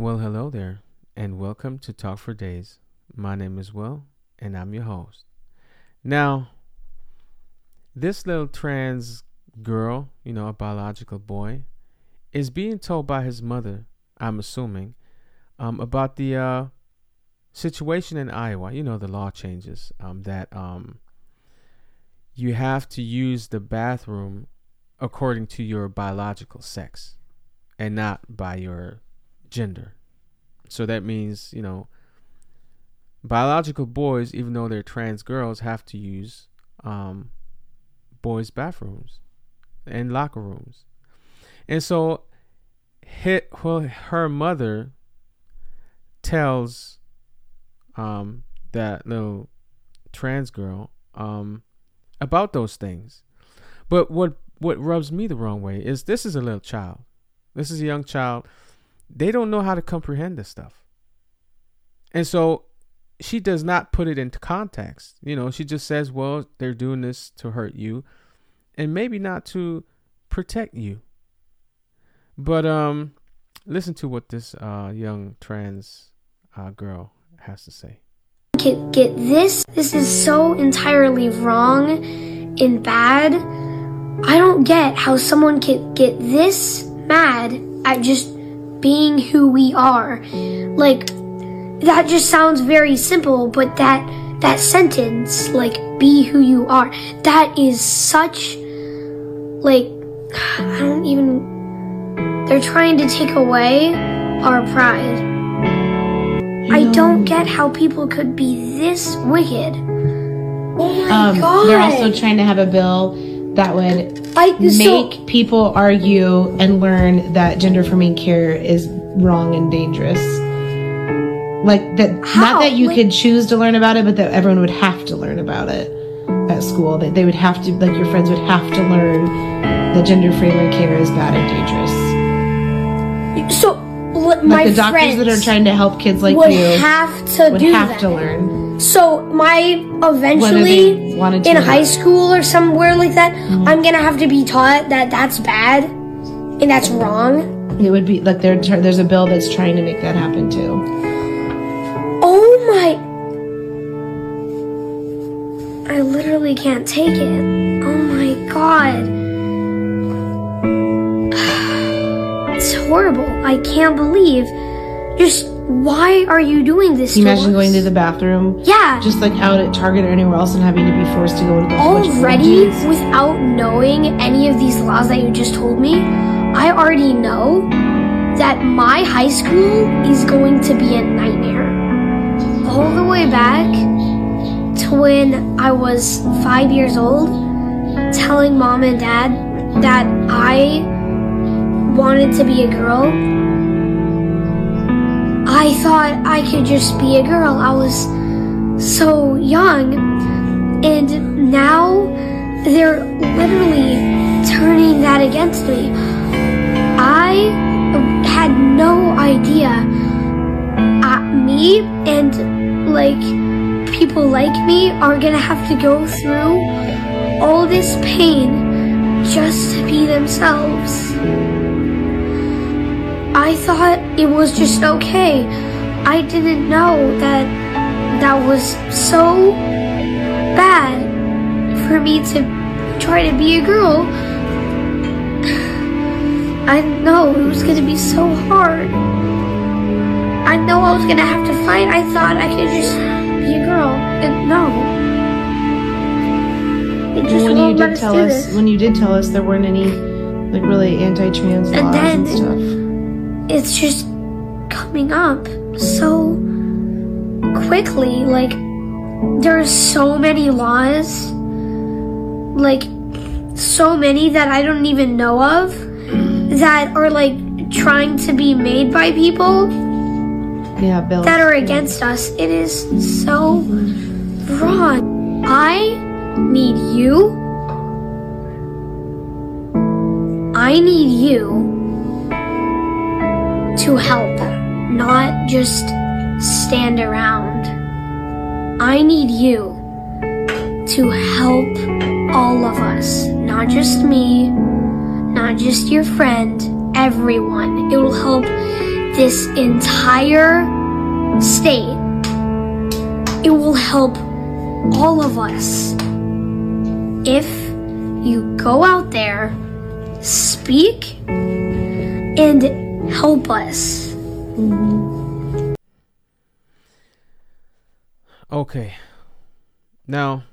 Well, hello there, and welcome to Talk for Days. My name is Will, and I'm your host. Now, this little trans girl, you know, a biological boy, is being told by his mother, I'm assuming, um, about the uh, situation in Iowa. You know, the law changes um, that um, you have to use the bathroom according to your biological sex and not by your gender. So that means, you know, biological boys, even though they're trans girls, have to use um, boys' bathrooms and locker rooms. And so hit well, her mother tells um, that little trans girl um, about those things. But what what rubs me the wrong way is this is a little child. This is a young child. They don't know how to comprehend this stuff. And so she does not put it into context. You know, she just says, well, they're doing this to hurt you and maybe not to protect you. But um listen to what this uh young trans uh, girl has to say. Get, get this? This is so entirely wrong and bad. I don't get how someone can get this mad at just being who we are. Like, that just sounds very simple, but that, that sentence, like, be who you are, that is such, like, I don't even, they're trying to take away our pride. I don't get how people could be this wicked. Oh my Um, god. they're also trying to have a bill that would I, make so, people argue and learn that gender affirming care is wrong and dangerous. Like that, How? not that you Like- could choose to learn about it, but that everyone would have to learn about it at school. That they would have to, like your friends would have to learn that gender affirming care is bad and dangerous. so Like my the doctors friends that are trying to help kids like you would you have to would do have that. to learn. So my eventually they wanted to in high school or somewhere like that, Mm-hmm. I'm gonna have to be taught that that's bad and that's wrong. It would be like there, there's a bill that's trying to make that happen too. Oh my! I literally can't take it. Oh my god. It's horrible. I can't believe. Just why are you doing this? Can you imagine going to the bathroom? Yeah. just like out at Target or anywhere else and having to be forced to go to the already without knowing any of these laws that you just told me, I already know that my high school is going to be a nightmare. All the way back to when I was five years old, telling mom and dad that I wanted to be a girl. Thought I could just be a girl. I was so young. And now they're literally turning that against me. I had no idea. Uh, me and like people like me are gonna have to go through all this pain just to be themselves. I thought it was just okay. I didn't know that that was so bad for me to try to be a girl. I know it was gonna be so hard. I know I was gonna have to fight. I thought I could just be a girl, and no. It just when you did tell us this. when you did tell us there weren't any like really anti-trans And laws then- and stuff. it's just coming up so quickly. Like, there's so many laws, like, so many that I don't even know of that are like trying to be made by people Yeah, Bill. that are against us. It is so wrong. I need you. I need you to help, not just stand around. I need you to help all of us, not just me, not just your friend, everyone. It will help this entire state. It will help all of us if you go out there, speak, and help us. Okay. Now,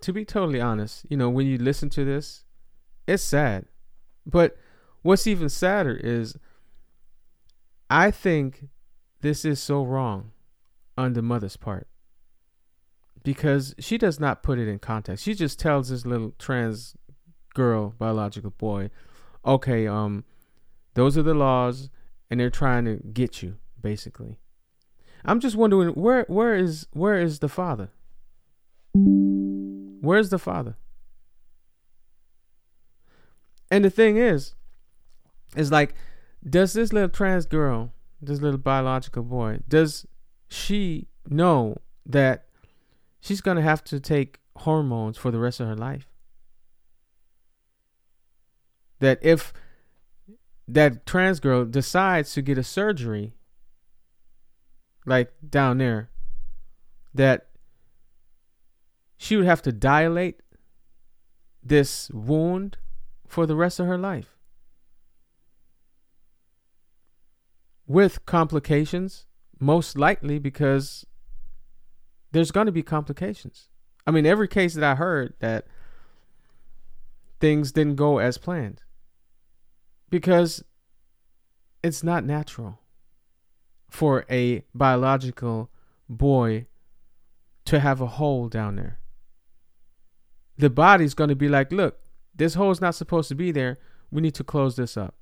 to be totally honest, you know, when you listen to this, it's sad. But what's even sadder is I think this is so wrong on the mother's part because she does not put it in context. She just tells this little trans girl, biological boy, okay, um, those are the laws, and they're trying to get you, basically. I'm just wondering where where is where is the father? Where's the father? And the thing is, is like, does this little trans girl, this little biological boy, does she know that she's gonna have to take hormones for the rest of her life? That if that trans girl decides to get a surgery like down there that she would have to dilate this wound for the rest of her life. With complications most likely because there's going to be complications. I mean every case that i heard that things didn't go as planned because it's not natural for a biological boy to have a hole down there. The body's going to be like, look, this hole's not supposed to be there. We need to close this up.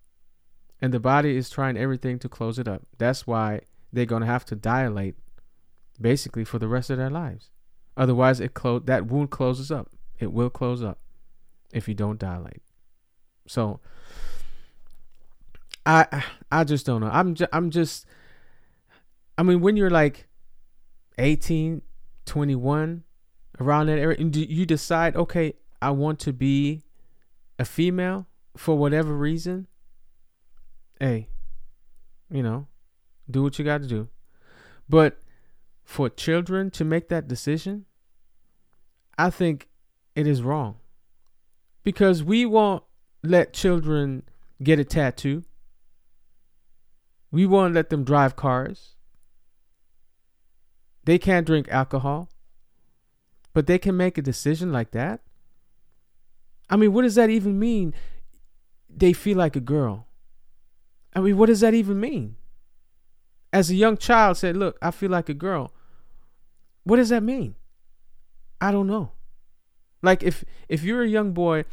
And the body is trying everything to close it up. That's why they're going to have to dilate basically for the rest of their lives. Otherwise, it clo- that wound closes up. It will close up if you don't dilate. So I I just don't know. I'm just, I'm just I mean when you're like 18, 21 around that area and you decide okay, I want to be a female for whatever reason, hey, you know, do what you got to do. But for children to make that decision, I think it is wrong. Because we won't let children get a tattoo we won't let them drive cars. They can't drink alcohol. But they can make a decision like that? I mean, what does that even mean? They feel like a girl. I mean, what does that even mean? As a young child said, "Look, I feel like a girl." What does that mean? I don't know. Like if if you're a young boy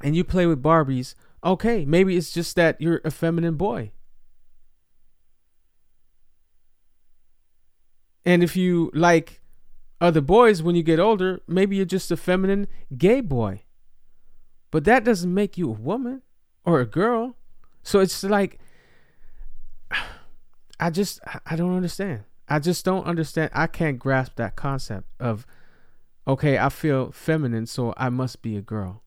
and you play with Barbies, okay, maybe it's just that you're a feminine boy. And if you like other boys when you get older, maybe you're just a feminine gay boy. But that doesn't make you a woman or a girl. So it's like I just I don't understand. I just don't understand. I can't grasp that concept of okay, I feel feminine, so I must be a girl.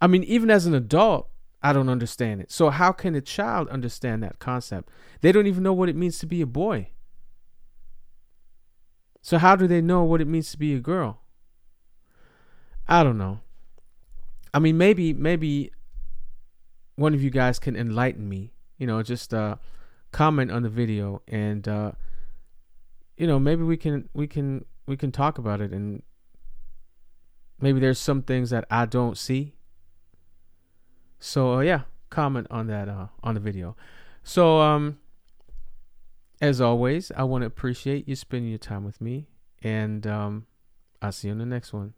I mean, even as an adult, I don't understand it. So how can a child understand that concept? They don't even know what it means to be a boy. So how do they know what it means to be a girl? I don't know. I mean, maybe maybe one of you guys can enlighten me. You know, just uh, comment on the video, and uh, you know, maybe we can we can we can talk about it, and maybe there's some things that I don't see. So uh, yeah, comment on that uh, on the video. So um, as always, I want to appreciate you spending your time with me, and um, I'll see you on the next one.